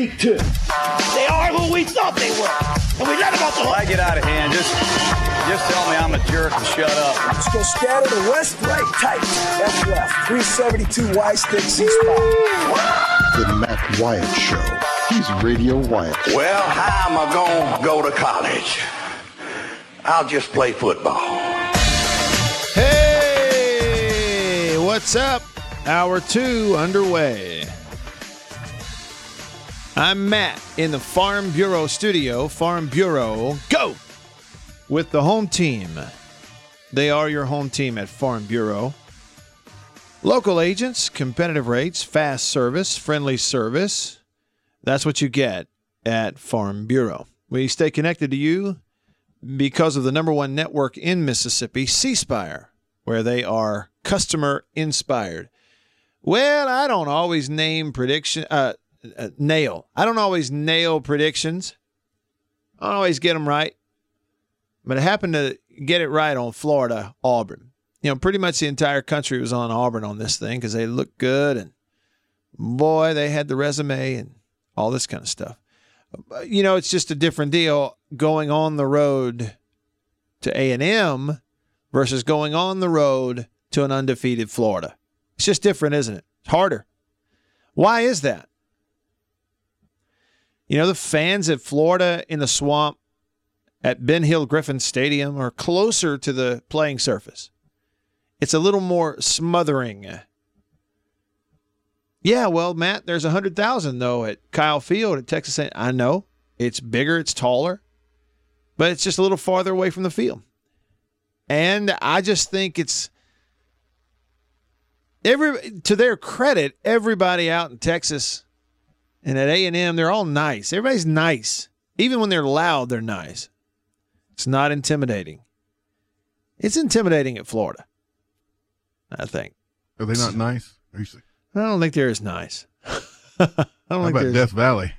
Speak to. They are who we thought they were. And we let them off the hook. I get out of hand, just just tell me I'm a jerk and shut up. Let's go scatter the west, right, tight. That's left. 372 Y stick C spot. The Matt Wyatt Show. He's Radio Wyatt. Well, how am I going to go to college? I'll just play football. Hey, what's up? Hour two underway. I'm Matt in the Farm Bureau studio. Farm Bureau, go! With the home team. They are your home team at Farm Bureau. Local agents, competitive rates, fast service, friendly service. That's what you get at Farm Bureau. We stay connected to you because of the number one network in Mississippi, C Spire, where they are customer inspired. Well, I don't always name prediction, uh, uh, nail. I don't always nail predictions. I don't always get them right, but I happened to get it right on Florida Auburn. You know, pretty much the entire country was on Auburn on this thing because they looked good and boy, they had the resume and all this kind of stuff. You know, it's just a different deal going on the road to A&M versus going on the road to an undefeated Florida. It's just different, isn't it? It's harder. Why is that? You know, the fans at Florida in the swamp at Ben Hill Griffin Stadium are closer to the playing surface. It's a little more smothering. Yeah, well, Matt, there's 100,000 though at Kyle Field at Texas A&M. I know. It's bigger, it's taller, but it's just a little farther away from the field. And I just think it's every to their credit, everybody out in Texas and at A&M, they're all nice. Everybody's nice. Even when they're loud, they're nice. It's not intimidating. It's intimidating at Florida. I think. Are they not nice? Are you? I don't think they're as nice. I don't How think about Death Valley?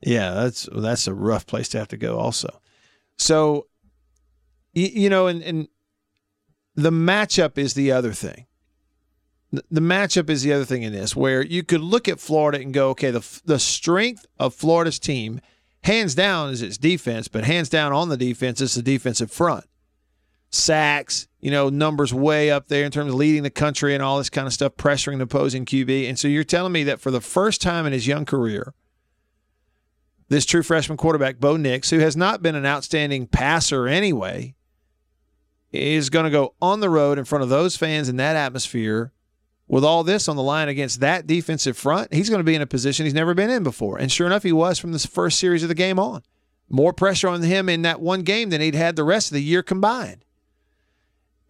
yeah, that's that's a rough place to have to go. Also, so you, you know, and and the matchup is the other thing. The, matchup is the other thing in this, where you could look at Florida and go, okay, the the strength of Florida's team, hands down, is its defense, but hands down on the defense is the defensive front. Sacks, you know, numbers way up there in terms of leading the country and all this kind of stuff, pressuring the opposing QB. And so you're telling me that for the first time in his young career, this true freshman quarterback, Bo Nix, who has not been an outstanding passer anyway, is going to go on the road in front of those fans in that atmosphere with all this on the line against that defensive front. He's going to be in a position he's never been in before. And sure enough, he was from the first series of the game on. More pressure on him in that one game than he'd had the rest of the year combined.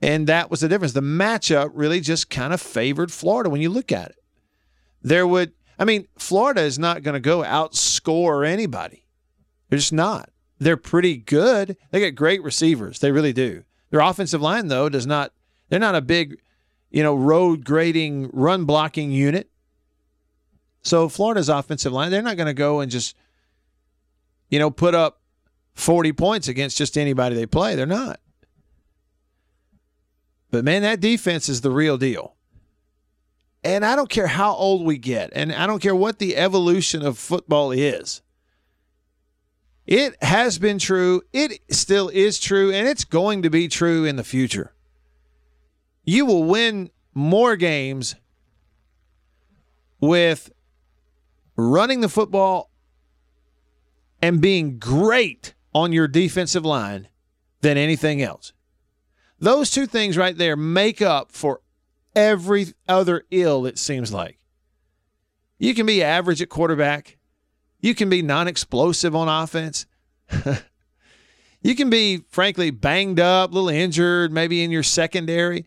And that was the difference. The matchup really just kind of favored Florida when you look at it. There would, I mean, Florida is not going to go outscore anybody. They're just not. They're pretty good. They get great receivers. They really do. Their offensive line, though, does not, they're not a big, you know, road grading, run blocking unit. So Florida's offensive line, they're not going to go and just, you know, put up 40 points against just anybody they play. They're not. But man, that defense is the real deal. And I don't care how old we get, and I don't care what the evolution of football is. It has been true, it still is true, and it's going to be true in the future. You will win more games with running the football and being great on your defensive line than anything else. Those two things right there make up for every other ill, it seems like. You can be average at quarterback. You can be non explosive on offense. you can be, frankly, banged up, a little injured, maybe in your secondary.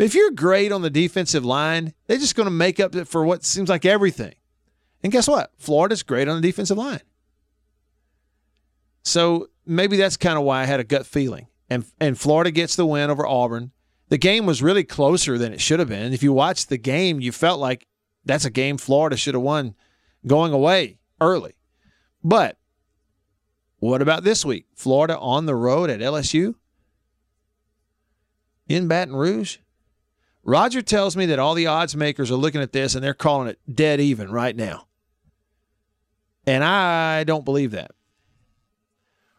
If you're great on the defensive line, they're just going to make up for what seems like everything. And guess what? Florida's great on the defensive line. So maybe that's kind of why I had a gut feeling. And and Florida gets the win over Auburn. The game was really closer than it should have been. If you watched the game, you felt like that's a game Florida should have won going away early. But what about this week? Florida on the road at LSU? In Baton Rouge? Roger tells me that all the odds makers are looking at this and they're calling it dead even right now. And I don't believe that.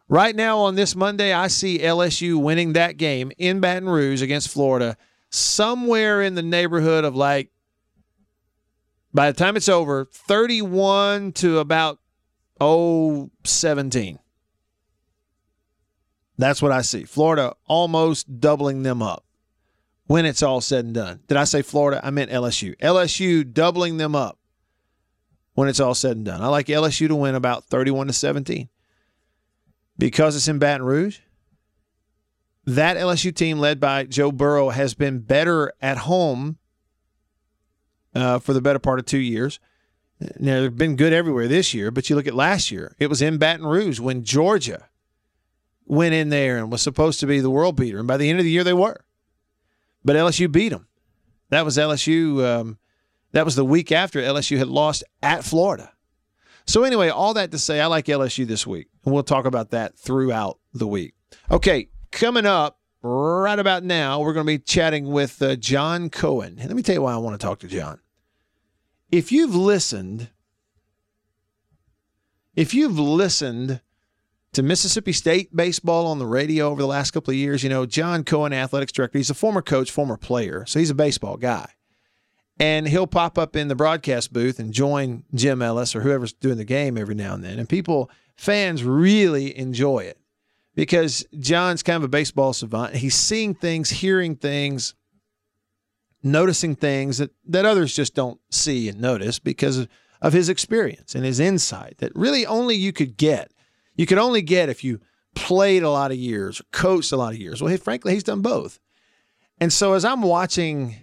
Right now on this Monday, I see LSU winning that game in Baton Rouge against Florida somewhere in the neighborhood of like, by the time it's over, 31 to about, oh, 17. That's what I see. Florida almost doubling them up when it's all said and done. Did I say Florida? I meant LSU. LSU doubling them up when it's all said and done. I like LSU to win about 31 to 17 because it's in Baton Rouge. That LSU team, led by Joe Burrow, has been better at home uh, for the better part of two years. Now, they've been good everywhere this year, but you look at last year, it was in Baton Rouge when Georgia went in there and was supposed to be the world beater. And by the end of the year, they were. But LSU beat them. That was LSU. Um, that was the week after LSU had lost at Florida. So, anyway, all that to say, I like LSU this week. And we'll talk about that throughout the week. Okay, coming up right about now, we're going to be chatting with uh, John Cohen. And let me tell you why I want to talk to John. If you've listened, if you've listened to Mississippi State baseball on the radio over the last couple of years, you know, John Cohen, athletics director, he's a former coach, former player, so he's a baseball guy. And he'll pop up in the broadcast booth and join Jim Ellis or whoever's doing the game every now and then. And people, fans really enjoy it because John's kind of a baseball savant. He's seeing things, hearing things, noticing things that, that others just don't see and notice because of his experience and his insight that really only you could get. You could only get if you played a lot of years or coached a lot of years. Well, hey, frankly, he's done both. And so as I'm watching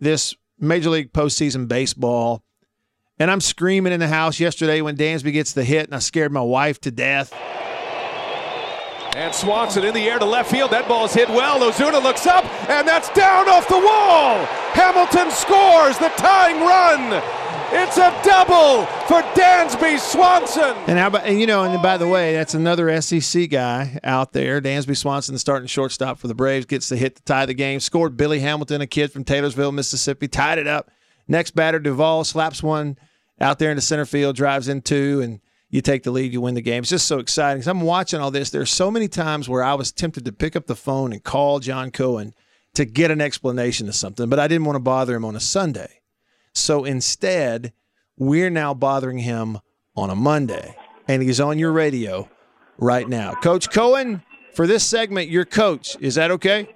this Major League postseason baseball. And I'm screaming in the house yesterday when Dansby gets the hit, and I scared my wife to death. And Swanson in the air to left field. That ball's hit well. Ozuna looks up, and that's down off the wall. Hamilton scores the tying run. It's a double for Dansby Swanson. And how about and you know, and by the way, that's another SEC guy out there. Dansby Swanson, the starting shortstop for the Braves, gets the hit to tie the game. Scored Billy Hamilton, a kid from Taylorsville, Mississippi, tied it up. Next batter, Duvall slaps one out there in the center field, drives in two, and you take the lead, you win the game. It's just so exciting. I'm watching all this. There's so many times where I was tempted to pick up the phone and call John Cohen to get an explanation of something, but I didn't want to bother him on a Sunday. So instead, we're now bothering him on a Monday, and he's on your radio right now. Coach Cohen, for this segment, your coach. Is that okay?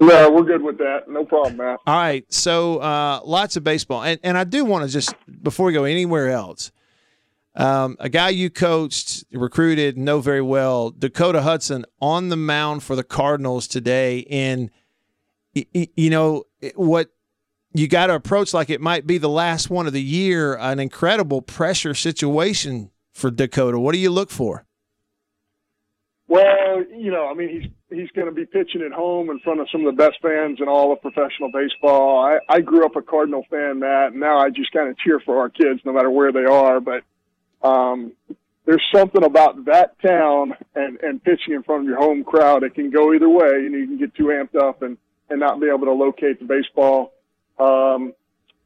No, we're good with that. No problem, Matt. All right. So uh, lots of baseball, and and I do want to just before we go anywhere else, um, a guy you coached, recruited, know very well, Dakota Hudson on the mound for the Cardinals today. And you know what you got to approach like it might be the last one of the year, an incredible pressure situation for Dakota. What do you look for? Well, you know, I mean, he's he's going to be pitching at home in front of some of the best fans in all of professional baseball. I, I grew up a Cardinal fan, Matt, and now I just kind of cheer for our kids no matter where they are. But um, there's something about that town and and pitching in front of your home crowd. It can go either way. Know, you can get too amped up and and not be able to locate the baseball um,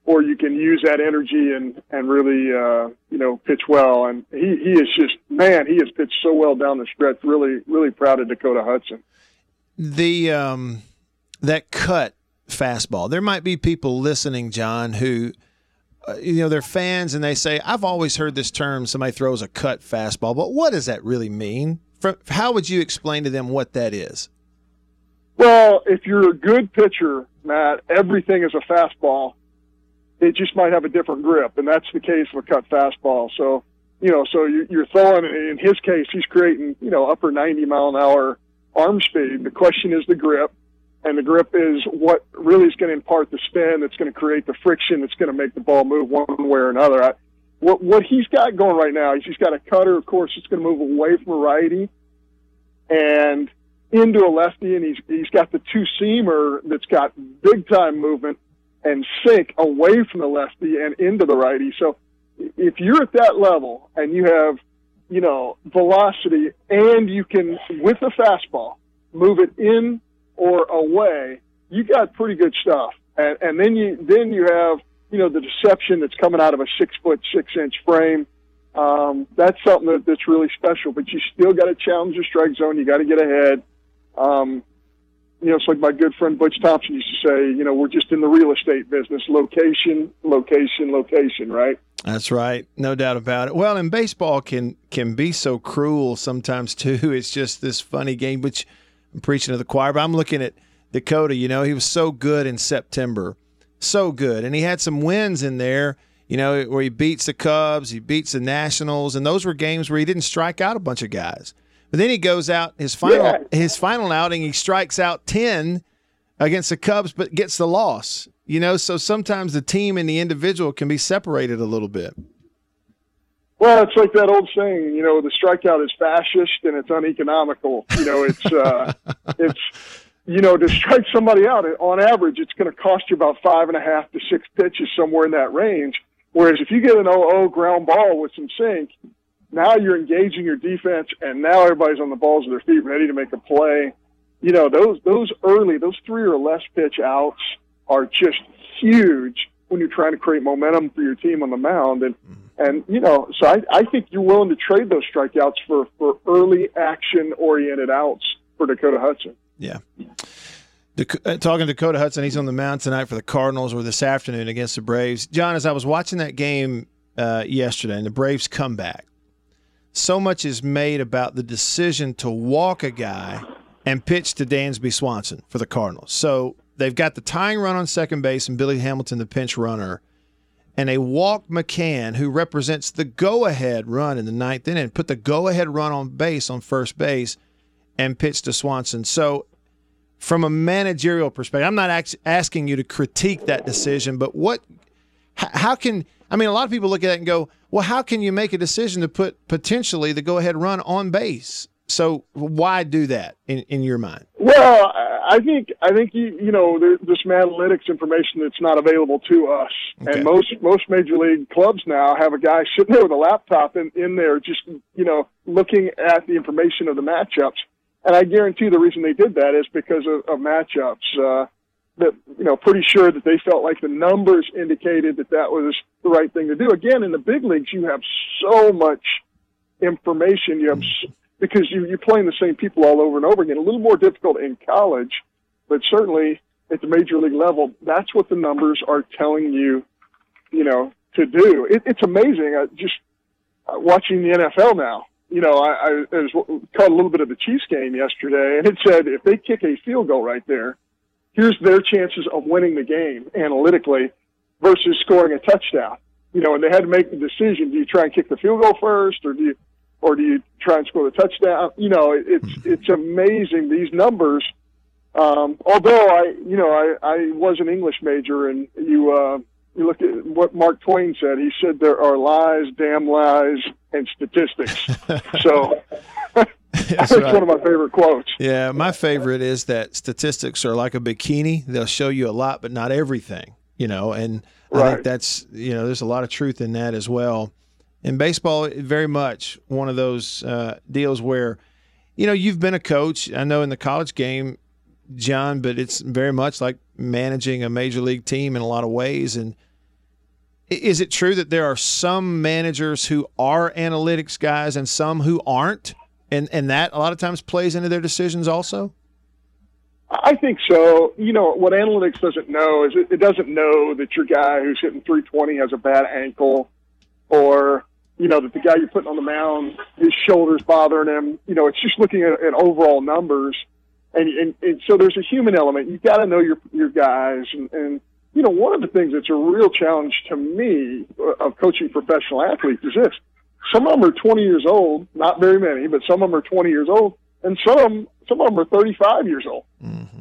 or you can use that energy and and really uh, you know pitch well. And he he is just man, he has pitched so well down the stretch. Really really proud of Dakota Hudson. The um, that cut fastball. There might be people listening, John, who. Uh, you know they're fans and they say I've always heard this term somebody throws a cut fastball but what does that really mean For, how would you explain to them what that is well if you're a good pitcher Matt, everything is a fastball. It just might have a different grip, and that's the case with cut fastball. So, you know, so you're throwing. In his case, he's creating, you know, upper 90 mile an hour arm speed. The question is the grip, and the grip is what really is going to impart the spin. That's going to create the friction. That's going to make the ball move one way or another. I, what what he's got going right now is he's got a cutter. Of course, it's going to move away from a righty and into a lefty, and he's he's got the two seamer that's got big time movement and sink away from the lefty and into the righty. So if you're at that level and you have you know velocity and you can with a fastball move it in or away, you got pretty good stuff. And, and then you then you have you know the deception that's coming out of a six foot six inch frame. Um, that's something that, that's really special. But you still got to challenge your strike zone. You got to get ahead. Um, you know, it's like my good friend Butch Thompson used to say. You know, we're just in the real estate business. Location, location, location. Right. That's right, no doubt about it. Well, and baseball can can be so cruel sometimes too. It's just this funny game, which I'm preaching to the choir. But I'm looking at Dakota. You know, he was so good in September, so good, and he had some wins in there. You know, where he beats the Cubs, he beats the Nationals, and those were games where he didn't strike out a bunch of guys. But then he goes out his final Yeah. his final outing, he strikes out ten against the Cubs, but gets the loss. You know, so sometimes the team and the individual can be separated a little bit. Well, it's like that old saying, you know, the strikeout is fascist and it's uneconomical. You know, it's uh, it's you know to strike somebody out on average, it's going to cost you about five and a half to six pitches somewhere in that range. Whereas if you get an 0-0 ground ball with some sink, now you're engaging your defense, and now everybody's on the balls of their feet, ready to make a play. You know, those those early, those three or less pitch outs are just huge when you're trying to create momentum for your team on the mound. And and you know, so I, I think you're willing to trade those strikeouts for for early action oriented outs for Dakota Hudson. Yeah. Uh, talking to Dakota Hudson, he's on the mound tonight for the Cardinals or this afternoon against the Braves. John, as I was watching that game uh, yesterday and the Braves come back, so much is made about the decision to walk a guy and pitch to Dansby Swanson for the Cardinals. So they've got the tying run on second base and Billy Hamilton, the pinch runner, and they walk McCann, who represents the go ahead run in the ninth inning, put the go ahead run on base on first base and pitch to Swanson. So from a managerial perspective, I'm not asking you to critique that decision, but what, how can, I mean, a lot of people look at it and go, well, how can you make a decision to put potentially the go ahead run on base? So why do that in, in your mind? Well, I think I think you you know there, there's some analytics information that's not available to us, Okay. and most most major league clubs now have a guy sitting there with a laptop in in there, just you know looking at the information of the matchups. And I guarantee the reason they did that is because of, of matchups. Uh, that you know, pretty sure that they felt like the numbers indicated that that was the right thing to do. Again, in the big leagues, you have so much information. You have because you, you're playing the same people all over and over again. A little more difficult in college, but certainly at the major league level, that's what the numbers are telling you, you know, to do. It, it's amazing. Uh, just uh, watching the NFL now. You know, I, I, I was caught a little bit of the Chiefs game yesterday, and it said if they kick a field goal right there, here's their chances of winning the game analytically versus scoring a touchdown. You know, and they had to make the decision: do you try and kick the field goal first, or do you, or do you try and score the touchdown? You know, it, it's it's amazing these numbers. Um, although I, you know, I, I was an English major, and you uh, you look at what Mark Twain said. He said there are lies, damn lies, and statistics. so that's right. one of my favorite quotes. Yeah, my favorite is that statistics are like a bikini. They'll show you a lot, but not everything, you know, and I think that's, you know, there's a lot of truth in that as well. In baseball, very much one of those uh, deals where, you know, you've been a coach. I know in the college game, John, but it's very much like managing a major league team in a lot of ways. And is it true that there are some managers who are analytics guys and some who aren't? And and that a lot of times plays into their decisions also? I think so. You know, what analytics doesn't know is it, it doesn't know that your guy who's hitting 320 has a bad ankle or, you know, that the guy you're putting on the mound, his shoulder's bothering him. You know, it's just looking at, at overall numbers. And, and, and so there's a human element. You've got to know your, your guys. And, and, you know, one of the things that's a real challenge to me uh, of coaching professional athletes is this. Some of them are 20 years old, not very many, but some of them are 20 years old, and some of them, some of them are 35 years old.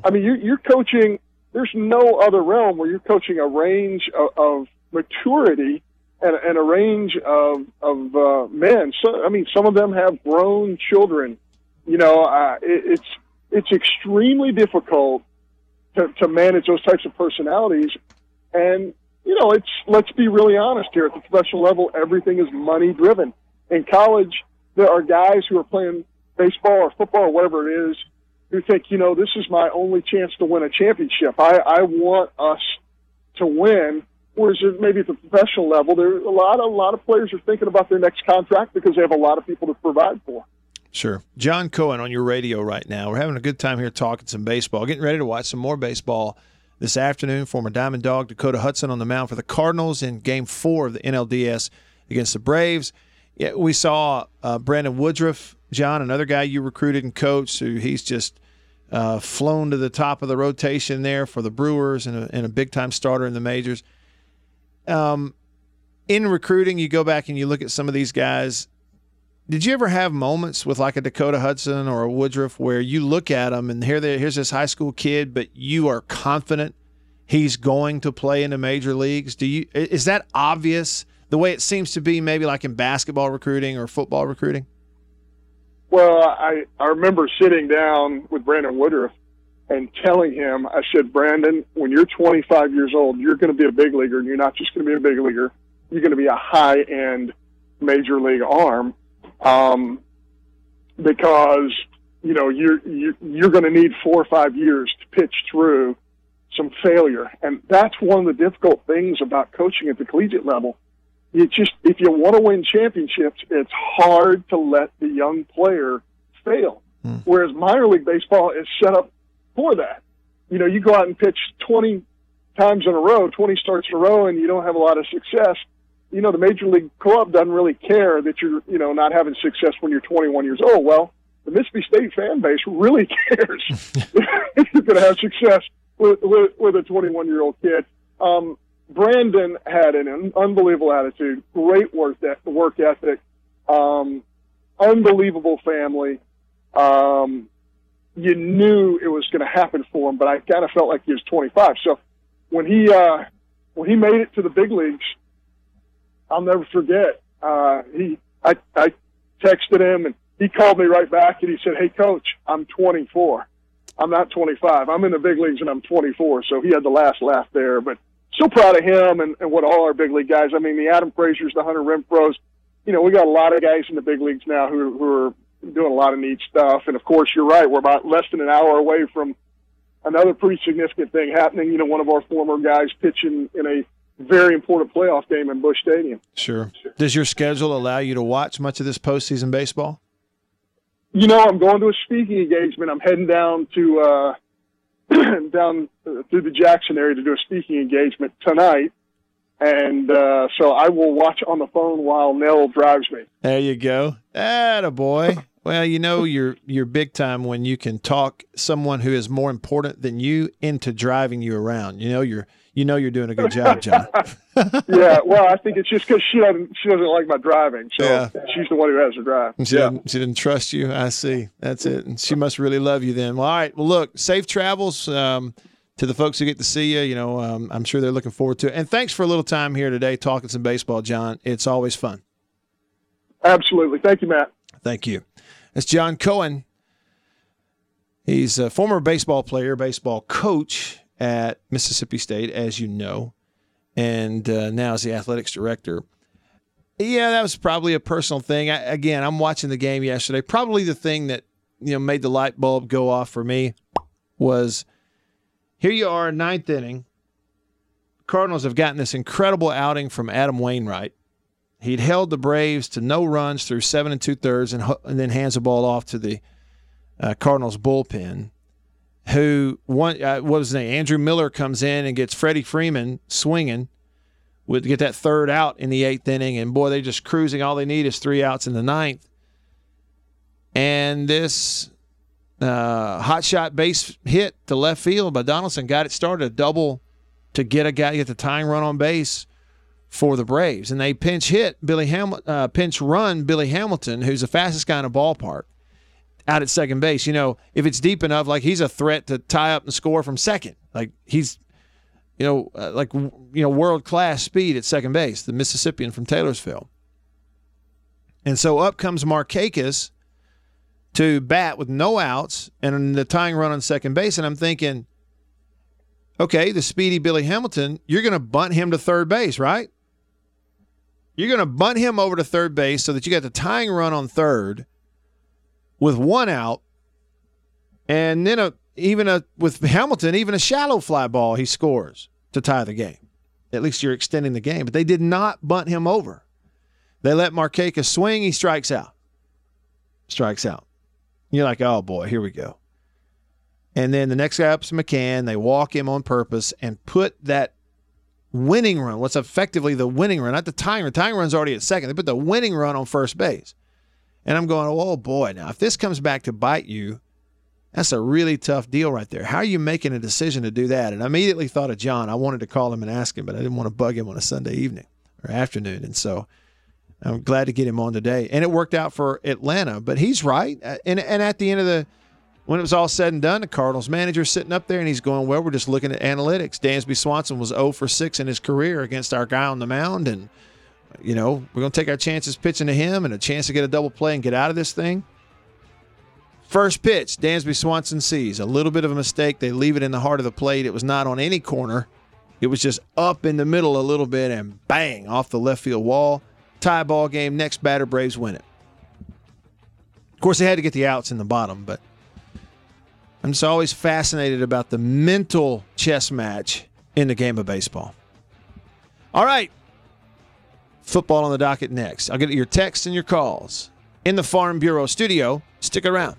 I mean, you, you're coaching. There's no other realm where you're coaching a range of, of maturity and, and a range of of uh, men. So I mean, some of them have grown children. You know, uh, it, it's it's extremely difficult to, to manage those types of personalities. And you know, it's let's be really honest here. At the professional level, everything is money driven. In college, there are guys who are playing baseball or football or whatever it is who think, you know, this is my only chance to win a championship. I, I want us to win. Whereas maybe at the professional level, there a lot a lot of players are thinking about their next contract because they have a lot of people to provide for. Sure. John Cohen on your radio right now. We're having a good time here talking some baseball, getting ready to watch some more baseball this afternoon. Former Diamond Dog Dakota Hudson on the mound for the Cardinals in game four of the NLDS against the Braves. Yeah, we saw uh, Brandon Woodruff, John, another guy you recruited and coached, who he's just uh, flown to the top of the rotation there for the Brewers and a, and a big time starter in the majors. Um, in recruiting, you go back and you look at some of these guys. Did you ever have moments with like a Dakota Hudson or a Woodruff where you look at them and here, they, here's this high school kid, but you are confident he's going to play in the major leagues? Do you is that obvious the way it seems to be maybe like in basketball recruiting or football recruiting? Well, I I remember sitting down with Brandon Woodruff and telling him, I said, Brandon, when you're 25 years old, you're going to be a big leaguer, and you're not just going to be a big leaguer. You're going to be a high end major league arm, um, because you know you're you're, you're going to need four or five years to pitch through some failure, and that's one of the difficult things about coaching at the collegiate level. You just if you want to win championships, it's hard to let the young player fail. Hmm. Whereas minor league baseball is set up for that. You know, you go out and pitch 20 times in a row, 20 starts in a row, and you don't have a lot of success. You know, the major league club doesn't really care that you're, you know, not having success when you're 21 years old. Well, the Mississippi State fan base really cares if you're going to have success with, with, with a 21 year old kid. Um, Brandon had an unbelievable attitude, great work, that, work ethic, um, unbelievable family. Um, you knew it was going to happen for him, but I kind of felt like he was 25. So when he uh, when he made it to the big leagues, I'll never forget. Uh, he I I texted him and he called me right back and he said, "Hey, coach, I'm 24. I'm not 25. I'm in the big leagues and I'm 24." So he had the last laugh there, but so proud of him and, and what all our big league guys. I mean, the Adam Frazier's, the Hunter Renfros. You know, we got a lot of guys in the big leagues now who, who are doing a lot of neat stuff. And of course, you're right. We're about less than an hour away from another pretty significant thing happening. You know, one of our former guys pitching in a very important playoff game in Busch Stadium. Sure. Does your schedule allow you to watch much of this postseason baseball? You know, I'm going to a speaking engagement. I'm heading down to uh, down through the Jackson area to do a speaking engagement tonight. And uh, so I will watch on the phone while Nell drives me. There you go. a boy. Well, you know you're you're big time when you can talk someone who is more important than you into driving you around. You know you're you know you're doing a good job, John. yeah, well, I think it's just because she doesn't she doesn't like my driving, so Yeah. she's the one who has to drive. She, yeah. didn't, she didn't trust you. I see. That's it. And she must really love you then. Well, all right. Well, look, safe travels um, to the folks who get to see you. You know, um, I'm sure they're looking forward to it. And thanks for a little time here today talking some baseball, John. It's always fun. Absolutely. Thank you, Matt. Thank you. That's John Cohen. He's a former baseball player, baseball coach at Mississippi State, as you know, and uh, now as the athletics director. Yeah, that was probably a personal thing. I, again, I'm watching the game yesterday. Probably the thing that you know made the light bulb go off for me was here you are, ninth inning. Cardinals have gotten this incredible outing from Adam Wainwright. He'd held the Braves to no runs through seven and two thirds, and, and then hands the ball off to the uh, Cardinals bullpen. Who one? Uh, what was his name? Andrew Miller comes in and gets Freddie Freeman swinging, would get that third out in the eighth inning, and boy, they're just cruising. All they need is three outs in the ninth, and this uh, hot shot base hit to left field by Donaldson got it started a double to get a guy get the tying run on base for the Braves, and they pinch hit Billy Ham- uh, pinch run Billy Hamilton, who's the fastest guy in the ballpark, out at second base. You know, if it's deep enough, like he's a threat to tie up and score from second. Like he's you know, uh, like you know, world class speed at second base, the Mississippian from Taylorsville. And so up comes Markakis to bat with no outs and the tying run on second base, and I'm thinking, okay, the speedy Billy Hamilton, you're going to bunt him to third base, right? You're going to bunt him over to third base so that you got the tying run on third with one out, and then a even a with Hamilton, even a shallow fly ball he scores to tie the game. At least you're extending the game. But they did not bunt him over. They let Markakis swing. He strikes out. Strikes out. You're like, oh boy, here we go. And then the next guy up is McCann. They walk him on purpose and put that winning run, what's effectively the winning run, not the tying run. Tying run's already at second. They put the winning run on first base. And I'm going, oh boy, now if this comes back to bite you, that's a really tough deal right there. How are you making a decision to do that? And I immediately thought of John. I wanted to call him and ask him, but I didn't want to bug him on a Sunday evening or afternoon. And so I'm glad to get him on today. And it worked out for Atlanta, but he's right. Uh, and and at the end of the when it was all said and done, the Cardinals manager sitting up there and he's going, Well, we're just looking at analytics. Dansby Swanson was 0 for 6 in his career against our guy on the mound. And, you know, we're going to take our chances pitching to him and a chance to get a double play and get out of this thing. First pitch, Dansby Swanson sees a little bit of a mistake. They leave it in the heart of the plate. It was not on any corner, it was just up in the middle a little bit and bang off the left field wall. Tie ball game. Next batter, Braves win it. Of course, they had to get the outs in the bottom, but I'm just always fascinated about the mental chess match in the game of baseball. All right. Football on the docket next. I'll get your texts and your calls in the Farm Bureau studio. Stick around.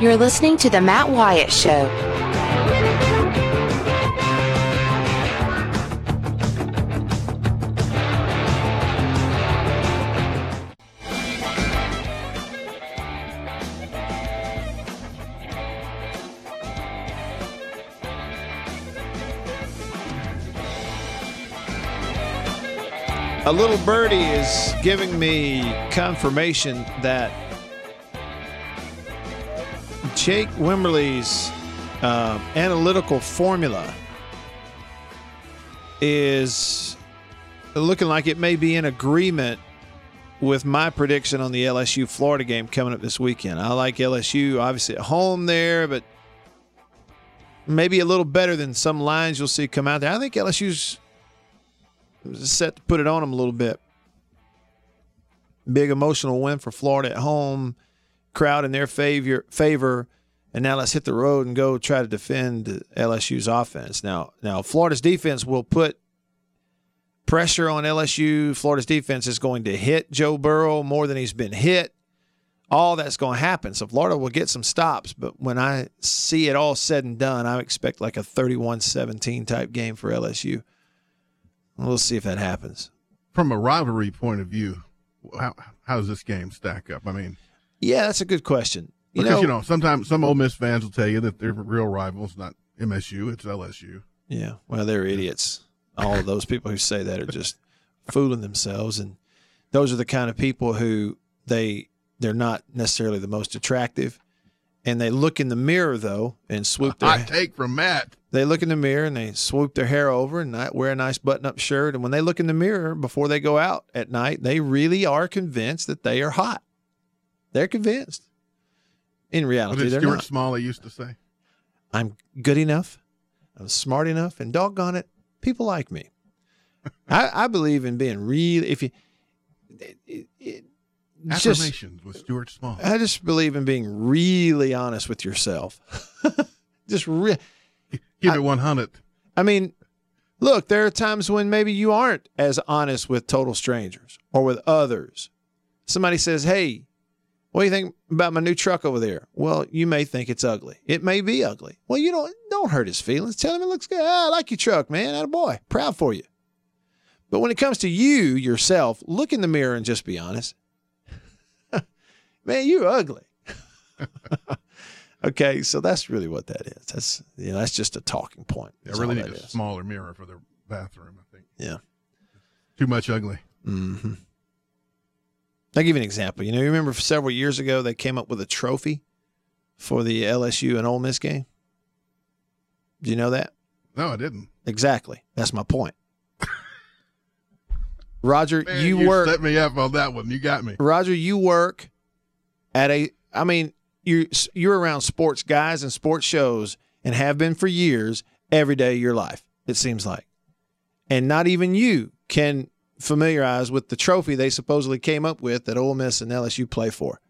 You're listening to The Matt Wyatt Show. A little birdie is giving me confirmation that Jake Wimberly's uh, analytical formula is looking like it may be in agreement with my prediction on the LSU Florida game coming up this weekend. I like LSU obviously at home there, but maybe a little better than some lines you'll see come out there. I think LSU's set to put it on them a little bit. Big emotional win for Florida at home, crowd in their favor. Favor, and now let's hit the road and go try to defend LSU's offense. Now, now Florida's defense will put pressure on LSU. Florida's defense is going to hit Joe Burrow more than he's been hit. All that's going to happen. So Florida will get some stops, but when I see it all said and done, I expect like a 31-17 type game for LSU. We'll see if that happens. From a rivalry point of view, how how does this game stack up? I mean, yeah, that's a good question. You because know, you know, sometimes some Ole Miss fans will tell you that they're real rivals, not MSU, it's LSU. Yeah, well, they're idiots. All of those people who say that are just fooling themselves, and those are the kind of people who they they're not necessarily the most attractive, and they look in the mirror though and swoop their hot take from Matt. They look in the mirror and they swoop their hair over and wear a nice button-up shirt. And when they look in the mirror before they go out at night, they really are convinced that they are hot. They're convinced. In reality, what did they're Stuart not. Smalley used to say? I'm good enough. I'm smart enough, and doggone it, people like me. I, I, believe in being real. If you it, it, affirmations just, with Stuart Smalley, I just believe in being really honest with yourself. just real Give it 100. I mean, look, there are times when maybe you aren't as honest with total strangers or with others. Somebody says, Hey, what do you think about my new truck over there? Well, you may think it's ugly. It may be ugly. Well, you don't don't hurt his feelings. Tell him it looks good. Ah, I like your truck, man. Atta boy. Proud for you. But when it comes to you yourself, look in the mirror and just be honest. Man, you ugly. Okay, so that's really what that is. That's you know, that's just a talking point. I really need a is. smaller mirror for the bathroom. I think. Yeah. Too much ugly. Mm-hmm. I'll give you an example. You know, you remember several years ago they came up with a trophy for the LSU and Ole Miss game? Do you know that? No, I didn't. Exactly. That's my point. Roger, Man, you, you work. set me up on that one. You got me. Roger, you work at a. I mean, you you're around sports guys and sports shows, and have been for years, every day of your life. It seems like, and not even you can familiarize with the trophy they supposedly came up with that Ole Miss and LSU play for.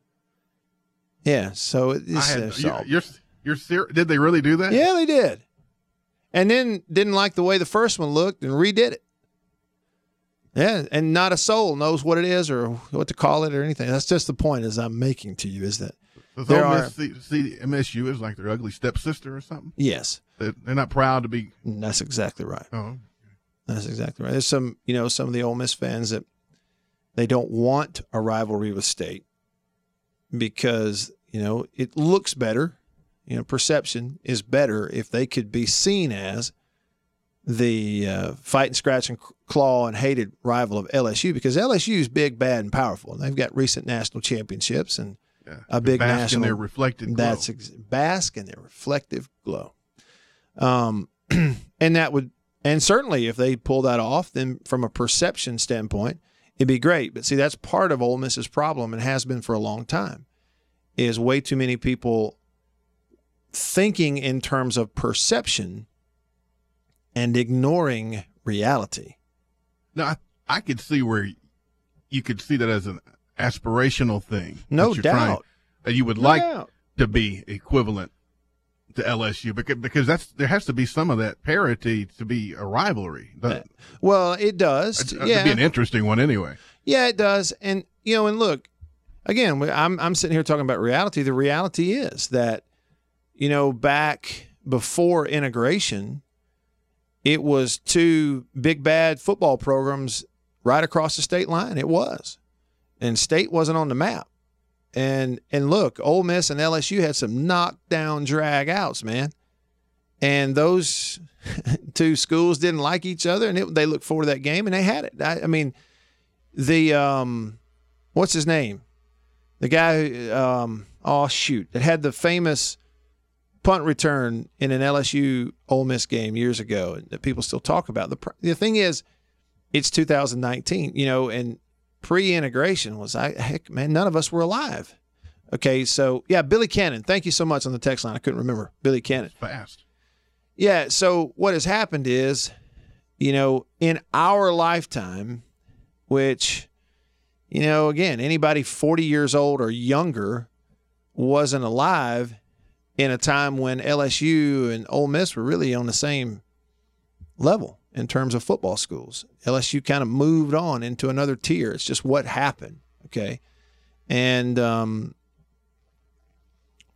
Yeah, so it's, had, uh, it's all- you're you're ser- Did they really do that? yeah, they did. And then didn't like the way the first one looked and redid it. Yeah, and not a soul knows what it is or what to call it or anything. That's just the point as I'm making to you is that Does there are Miss see, see MSU as like their ugly stepsister or something? yes, They- They're not proud to be. Mm, that's exactly right. Oh, That's exactly right. There's some, you know, some of the Ole Miss fans that they don't want a rivalry with State because, you know, it looks better. You know, perception is better if they could be seen as the uh, fight and scratch and claw and hated rival of LSU because LSU is big, bad, and powerful. And they've got recent national championships and yeah. a big bask national. in their reflected. Glow. That's ex- bask in their reflective glow. Um, and that would, and certainly if they pull that off, then from a perception standpoint, it'd be great. But see, that's part of Ole Miss's problem and has been for a long time, is way too many people thinking in terms of perception and ignoring reality. Now, I, I could see where you could see that as an aspirational thing. No that you're trying- doubt. that you would No like doubt. to be equivalent to LSU because because that's there has to be some of that parity to be a rivalry. That, Well, it does. It uh, would yeah. be an interesting one anyway. Yeah, it does. And you know, and look, again, I'm I'm sitting here talking about reality. The reality is that you know, back before integration, it was two big bad football programs right across the state line. It was. And state wasn't on the map. And and look, Ole Miss and LSU had some knockdown drag outs, man. And those two schools didn't like each other, and it, they looked forward to that game, and they had it. I, I mean, the um, what's his name? The guy, who, um, oh shoot, that had the famous punt return in an LSU Ole Miss game years ago that people still talk about. The the thing is, it's 2019, you know, and pre-integration was I heck man, none of us were alive. Okay, so yeah, Billy Cannon. Thank you so much on the text line. I couldn't remember Billy Cannon. Fast. Yeah. So what has happened is, you know, in our lifetime, which, you know, again, anybody 40 years old or younger wasn't alive in a time when LSU and Ole Miss were really on the same level in terms of football schools. LSU kind of moved on into another tier. It's just what happened. Okay. And um,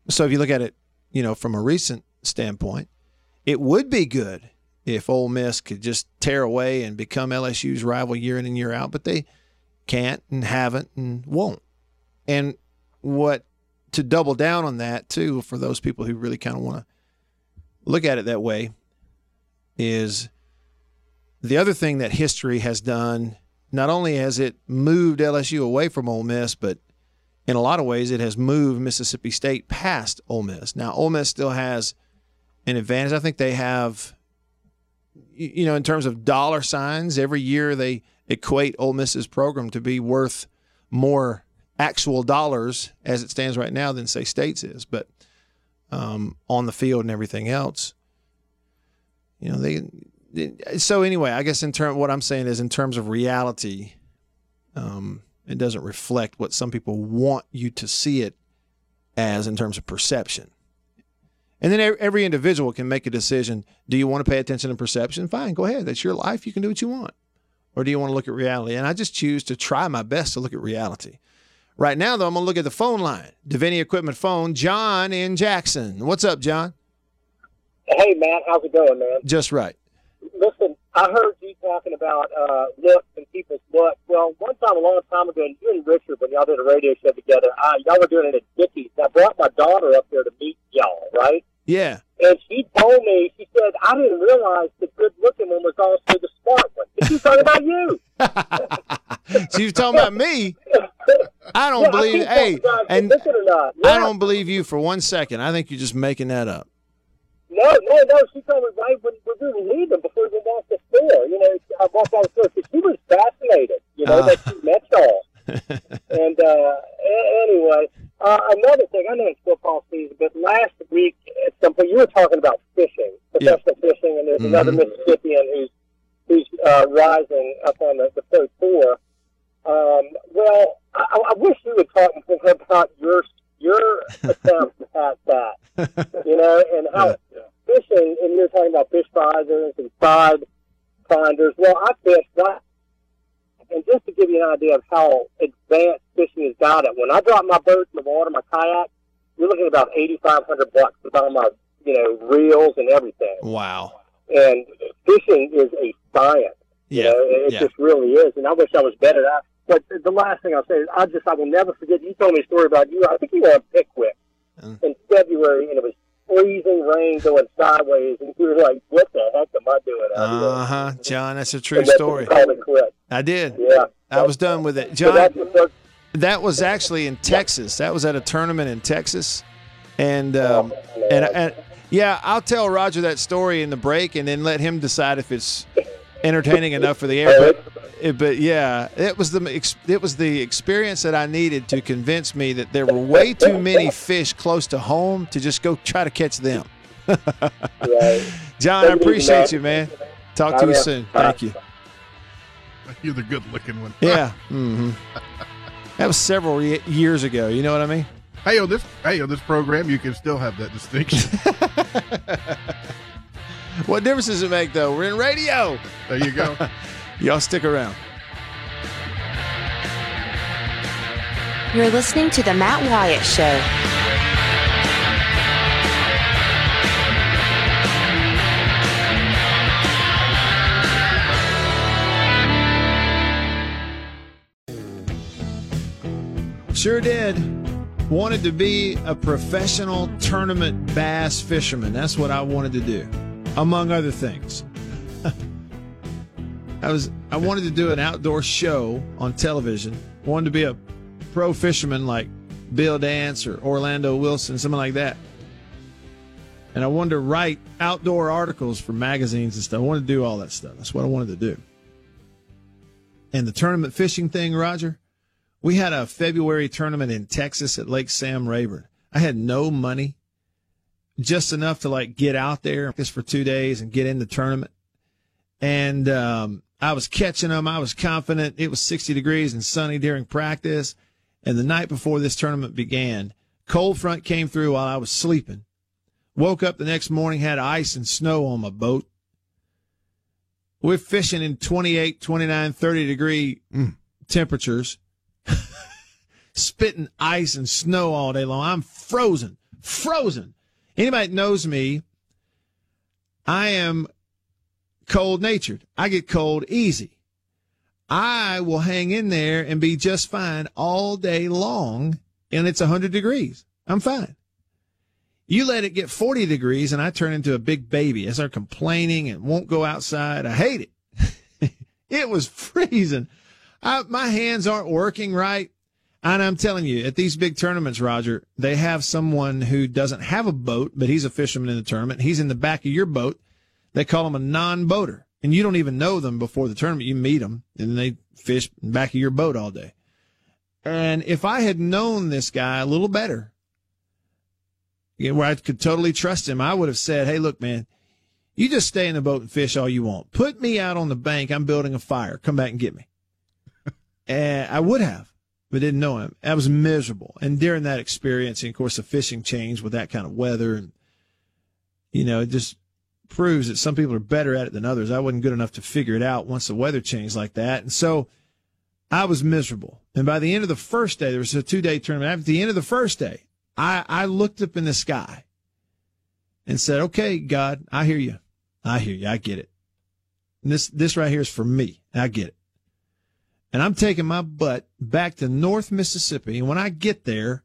so if you look at it, you know, from a recent standpoint, it would be good if Ole Miss could just tear away and become LSU's rival year in and year out, but they can't and haven't and won't. And what to double down on that too, for those people who really kind of want to look at it that way, is the other thing that history has done. Not only has it moved LSU away from Ole Miss, but in a lot of ways, it has moved Mississippi State past Ole Miss. Now, Ole Miss still has an advantage. I think they have, you know, in terms of dollar signs, every year they equate Ole Miss's program to be worth more actual dollars as it stands right now than say State's is. But um, on the field and everything else, you know, they. So anyway, I guess in term, what I'm saying is in terms of reality, um, it doesn't reflect what some people want you to see it as in terms of perception. And then every individual can make a decision. Do you want to pay attention to perception? Fine, go ahead. That's your life. You can do what you want. Or do you want to look at reality? And I just choose to try my best to look at reality. Right now, though, I'm going to look at the phone line. Davini Equipment phone, John in Jackson. What's up, John? Hey, Matt, how's it going, man? Just right. Listen, I heard you talking about uh, looks and people's looks. Well, one time, a long time ago, you and Richard, when y'all did a radio show together, uh, y'all were doing it at Dickies. I brought my daughter up there to meet y'all, right? Yeah. And she told me, she said, I didn't realize the good looking one was also the smart one. But she's talking about you. So you're talking about me? I don't Yeah, believe. keep Hey, and God. I don't believe you for one second. I think you're just making that up. No, no, no. She told me right when, when we were leaving before we walked the store. You know, I walked out the store. She was fascinated. You know, Ah. that she met y'all. and uh, a- anyway, uh, another thing. I know it's football season, but last at you were talking about fishing, professional fishing, and there's another Mhm. Mississippian who's who's uh, rising up on the, the pro tour. Um, well, I, I wish you would talk about your your attempt at that. You know, and how fishing, and you're talking about fish finders and side finders. Well, I fished that. And just to give you an idea of how advanced fishing has got it, when I drop my boat in the water, my kayak, you're looking at about eighty five hundred bucks with all my, you know, reels and everything. Wow. And fishing is a science. Yeah. You know, it yeah. just really is. And I wish I was better at. But the last thing I'll say is, I just I will never forget. You told me a story about you. I think you were on Pickwick Mm. in February, and it was freezing rain going sideways, and you were like, "What the heck am I doing? Uh huh, John. That's a true And that's when story. you called it quits. I did. Yeah. I was done with it, So John. that's the first- That was actually in Texas. That was at a tournament in Texas, and um, and, and yeah, I'll tell Roger that story in the break, and then let him decide if it's entertaining enough for the air. But, but yeah, it was the it was the experience that I needed to convince me that there were way too many fish close to home to just go try to catch them. John, I appreciate you, man. Talk to you soon. Thank you. You're the good looking one. Yeah. hmm That was several ye- years ago. You know what I mean? Hey, on this hey on this program, you can still have that distinction. What difference does it make, though? We're in radio. There you go. Y'all stick around. You're listening to The Matt Wyatt Show. Sure did. Wanted to be a professional tournament bass fisherman. That's what I wanted to do, among other things. I was I wanted to do an outdoor show on television. Wanted to be a pro fisherman like Bill Dance or Orlando Wilson, something like that. And I wanted to write outdoor articles for magazines and stuff. I wanted to do all that stuff. That's what I wanted to do. And the tournament fishing thing, Roger, we had a February tournament in Texas at Lake Sam Rayburn. I had no money, just enough to like get out there just for two days and get in the tournament. And um, I was catching them. I was confident. It was 60 degrees and sunny during practice. And the night before this tournament began, cold front came through while I was sleeping. Woke up the next morning, had ice and snow on my boat. We're fishing in 28, 29, 30 degree temperatures spitting ice and snow all day long. I'm frozen, frozen. Anybody that knows me, I am cold natured. I get cold easy. I will hang in there and be just fine all day long, and it's 100 degrees. I'm fine. You let it get 40 degrees, and I turn into a big baby. I start complaining and won't go outside. I hate it. it was freezing. I, my hands aren't working right. And I'm telling you, at these big tournaments, Roger, they have someone who doesn't have a boat, but he's a fisherman in the tournament. He's in the back of your boat. They call him a non-boater. And you don't even know them before the tournament. You meet them and they fish back of your boat all day. And if I had known this guy a little better, where I could totally trust him, I would have said, Hey, look, man, you just stay in the boat and fish all you want. Put me out on the bank. I'm building a fire. Come back and get me. and I would have, but didn't know him. I was miserable. And during that experience, and of course, the fishing changed with that kind of weather. And, you know, it just proves that some people are better at it than others. I wasn't good enough to figure it out once the weather changed like that. And so I was miserable. And by the end of the first day, there was a two day tournament. At the end of the first day, I, I looked up in the sky and said, okay, God, I hear you. I hear you. I get it. And this, this right here is for me. I get it. And I'm taking my butt back to North Mississippi. And when I get there,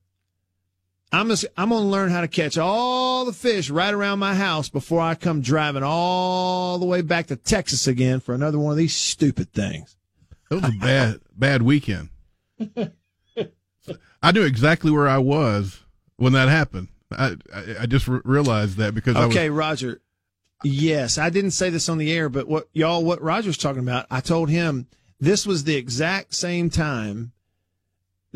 I'm just, I'm going to learn how to catch all the fish right around my house before I come driving all the way back to Texas again for another one of these stupid things. It was a bad bad weekend. I knew exactly where I was when that happened. I I, I just re- realized that because I was Okay, Roger. Yes, I didn't say this on the air, but what y'all, what Roger's talking about, I told him this was the exact same time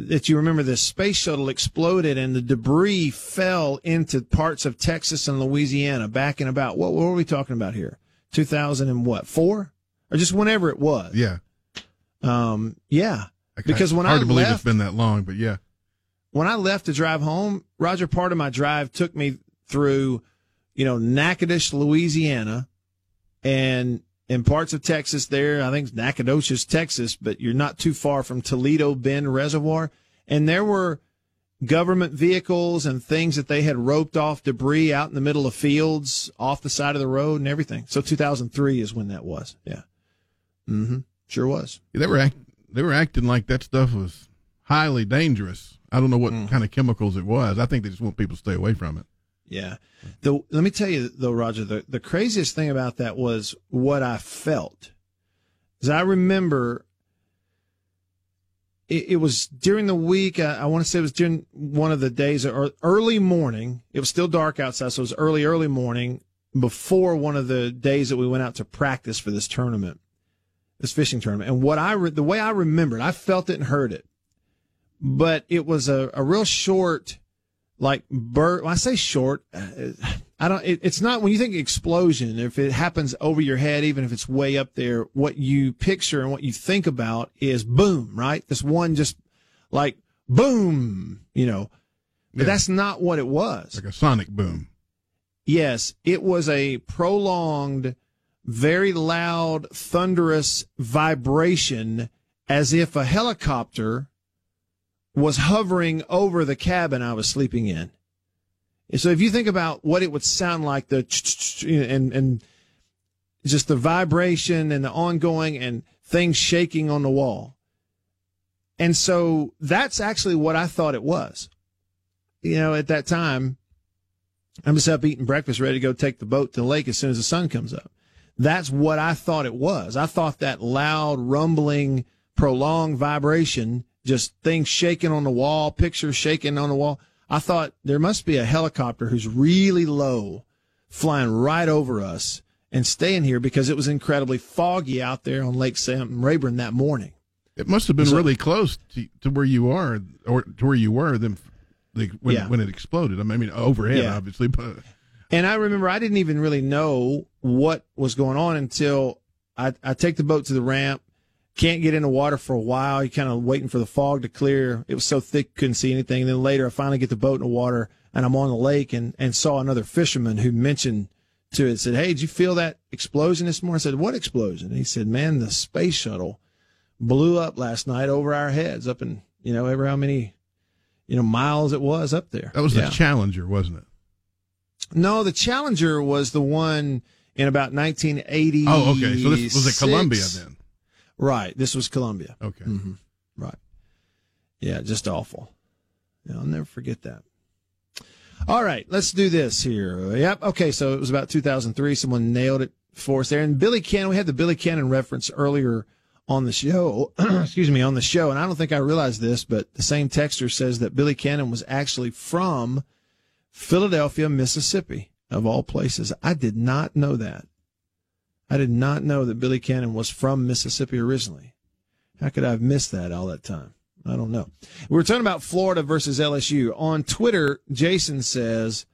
that you remember the space shuttle exploded and the debris fell into parts of Texas and Louisiana back in about what, what were we talking about here? 2000 and what? Four or just whenever it was? yeah. Um, yeah. Because when hard I to believe left, it's been that long, but yeah. when I left to drive home, Roger, part of my drive took me through, you know, Natchitoches, Louisiana, and in parts of Texas there. I think Nacogdoches, Texas, but you're not too far from Toledo Bend Reservoir. And there were government vehicles and things that they had roped off debris out in the middle of fields off the side of the road and everything. So 2003 is when that was. Yeah. Mm-hmm. Sure was. They were act, they were acting like that stuff was highly dangerous. I don't know what Mm. kind of chemicals it was. I think they just want people to stay away from it. Yeah. The, let me tell you though, Roger, the, the craziest thing about that was what I felt. Because I remember it, it was during the week. I, I want to say it was during one of the days or early morning. It was still dark outside. So it was early, early morning before one of the days that we went out to practice for this tournament, this fishing tournament. And what I, re- the way I remembered, I felt it and heard it, but it was a, a real short, like bird. When I say short, uh, I don't. It, it's not when you think explosion. If it happens over your head, even if it's way up there, what you picture and what you think about is boom, right? This one just like boom, you know. But Yeah. that's not what it was. Like a sonic boom. Yes, it was a prolonged, very loud, thunderous vibration as if a helicopter was hovering over the cabin I was sleeping in. And So if you think about what it would sound like, the and and just the vibration and the ongoing and things shaking on the wall. And so that's actually what I thought it was. You know, at that time, I'm just up eating breakfast, ready to go take the boat to the lake as soon as the sun comes up. That's what I thought it was. I thought that loud, rumbling, prolonged vibration, just things shaking on the wall, pictures shaking on the wall. I thought there must be a helicopter who's really low flying right over us and staying here because it was incredibly foggy out there on Lake Sam Rayburn that morning. It must have been So- really close to, to where you are, or to where you were then the, when Yeah. when it exploded. I mean, I mean, overhead, Yeah. obviously, but And I remember I didn't even really know what was going on until I, I take the boat to the ramp. Can't get in the water for a while. You kind of waiting for the fog to clear. It was so thick, couldn't see anything. And then later, I finally get the boat in the water and I'm on the lake and, and saw another fisherman who mentioned to it, said, Hey, did you feel that explosion this morning? I said, What explosion? And he said, Man, the space shuttle blew up last night over our heads up in, you know, ever how many, you know, miles it was up there. that was Yeah. the Challenger, wasn't it? No, the Challenger was the one in about 1980. Oh, okay. So this was at Columbia then. Right. This was Columbia. Okay. hmm Right. Yeah, just awful. Yeah, I'll never forget that. All right, let's do this here. Yep. Okay, so it was about 2003. Someone nailed it for us there. And Billy Cannon, we had the Billy Cannon reference earlier on the show. excuse me, on the show. And I don't think I realized this, but the same texter says that Billy Cannon was actually from Philadelphia, Mississippi, of all places. I did not know that. I did not know that Billy Cannon was from Mississippi originally. How could I have missed that all that time? I don't know. We were talking about Florida versus LSU. On Twitter, Jason says,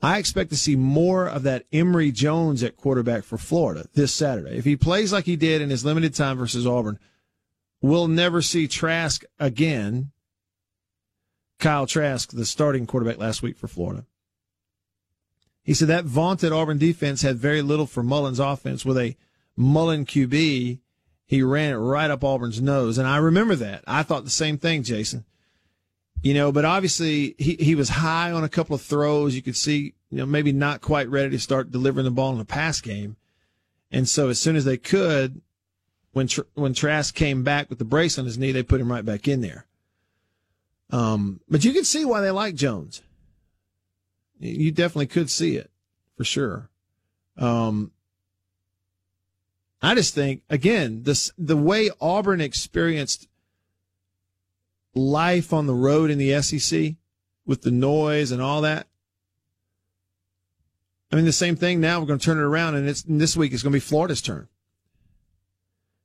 I expect to see more of that Emory Jones at quarterback for Florida this Saturday. If he plays like he did in his limited time versus Auburn, we'll never see Trask again. Kyle Trask, the starting quarterback last week for Florida. He said that vaunted Auburn defense had very little for Mullen's offense with a Mullen QB. He ran it right up Auburn's nose. And I remember that. I thought the same thing, Jason. You know, but obviously he, he was high on a couple of throws. You could see, you know, maybe not quite ready to start delivering the ball in the pass game. And so as soon as they could, when, Tr- when Trask came back with the brace on his knee, they put him right back in there. Um, but you can see why they like Jones. You definitely could see it for sure. Um, I just think again, this the way Auburn experienced life on the road in the SEC with the noise and all that. I mean, the same thing now. We're going to turn it around, and it's and this week it's going to be Florida's turn.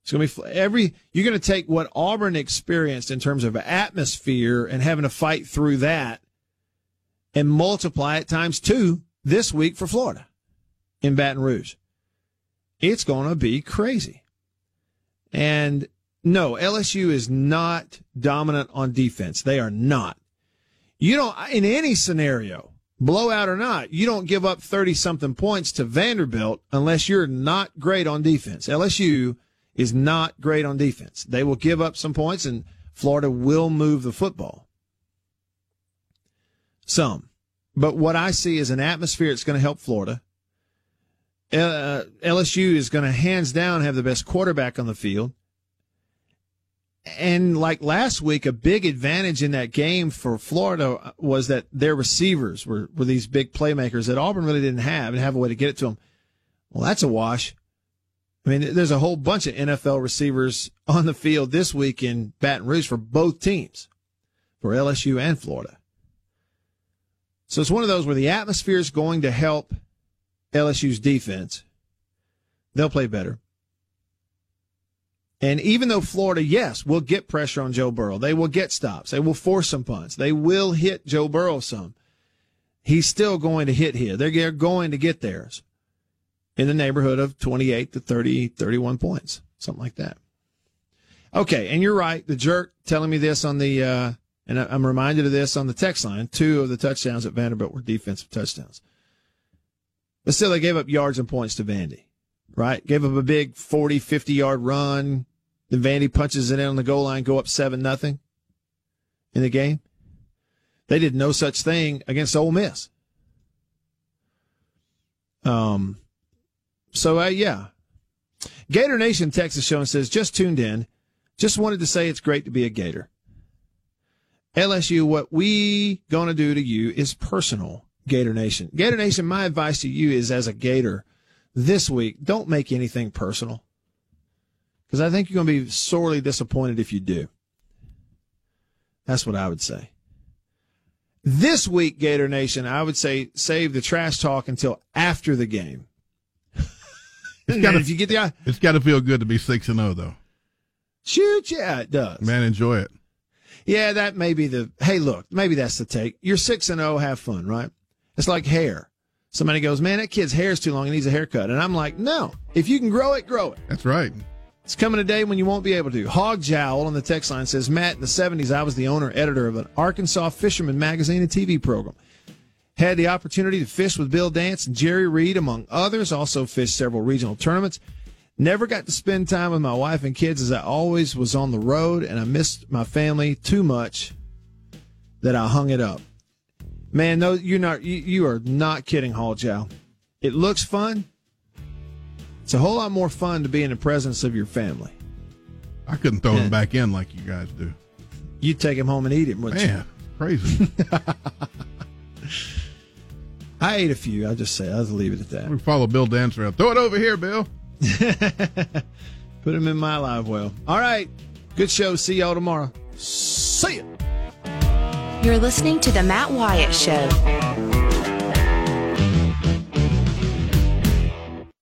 It's going to be every. You're going to take what Auburn experienced in terms of atmosphere and having to fight through that, and multiply it times two this week for Florida in Baton Rouge. It's going to be crazy. And no, LSU is not dominant on defense. They are not. You don't, in any scenario, blowout or not, you don't give up 30 something points to Vanderbilt unless you're not great on defense. LSU is not great on defense. They will give up some points and Florida will move the football. Some. But what I see is an atmosphere that's going to help Florida. Uh, LSU is going to hands down have the best quarterback on the field. And like last week, a big advantage in that game for Florida was that their receivers were, were these big playmakers that Auburn really didn't have and have a way to get it to them. Well, that's a wash. I mean, there's a whole bunch of NFL receivers on the field this week in Baton Rouge for both teams, for LSU and Florida. So it's one of those where the atmosphere is going to help LSU's defense. They'll play better. And even though Florida, yes, will get pressure on Joe Burrow, they will get stops, they will force some punts, they will hit Joe Burrow some. He's still going to hit here. They're going to get theirs in the neighborhood of 28 to 30, 31 points, something like that. Okay, and you're right. The jerk telling me this on the, uh, and I'm reminded of this on the text line. Two of the touchdowns at Vanderbilt were defensive touchdowns. But still, they gave up yards and points to Vandy, right? Gave up a big 40, 50 yard run, then Vandy punches it in on the goal line, go up seven nothing in the game. They did no such thing against Ole Miss. Um, so uh, yeah, Gator Nation Texas show and says just tuned in, just wanted to say it's great to be a Gator. LSU, what we gonna do to you is personal. Gator Nation, Gator Nation. My advice to you is as a Gator this week, don't make anything personal because I think you're going to be sorely disappointed if you do. That's what I would say. This week, Gator Nation, I would say save the trash talk until after the game. It's gotta, if you get the, it's got to feel good to be six and zero, though. Shoot, yeah, it does. Man, enjoy it. Yeah, that may be the. Hey, look, maybe that's the take. You're six and zero, have fun, right? It's like hair. Somebody goes, man, that kid's hair's too long. He needs a haircut, and I'm like, no. If you can grow it, grow it. That's right. It's coming a day when you won't be able to. Hog Jowl on the text line says, Matt, in the 70s, I was the owner editor of an Arkansas fisherman magazine and TV program. Had the opportunity to fish with Bill Dance and Jerry Reed, among others. Also fished several regional tournaments. Never got to spend time with my wife and kids as I always was on the road, and I missed my family too much that I hung it up. Man, no, you're not. You, you are not kidding, Hog Jowl. It looks fun. It's a whole lot more fun to be in the presence of your family. I couldn't throw him back in like you guys do. You'd take him home and eat him, wouldn't Man, you? crazy. I ate a few. I'll just say, I'll just leave it at that. we follow Bill Dance around. Throw it over here, Bill. Put him in my live well. All right. Good show. See y'all tomorrow. See ya. You're listening to The Matt Wyatt Show.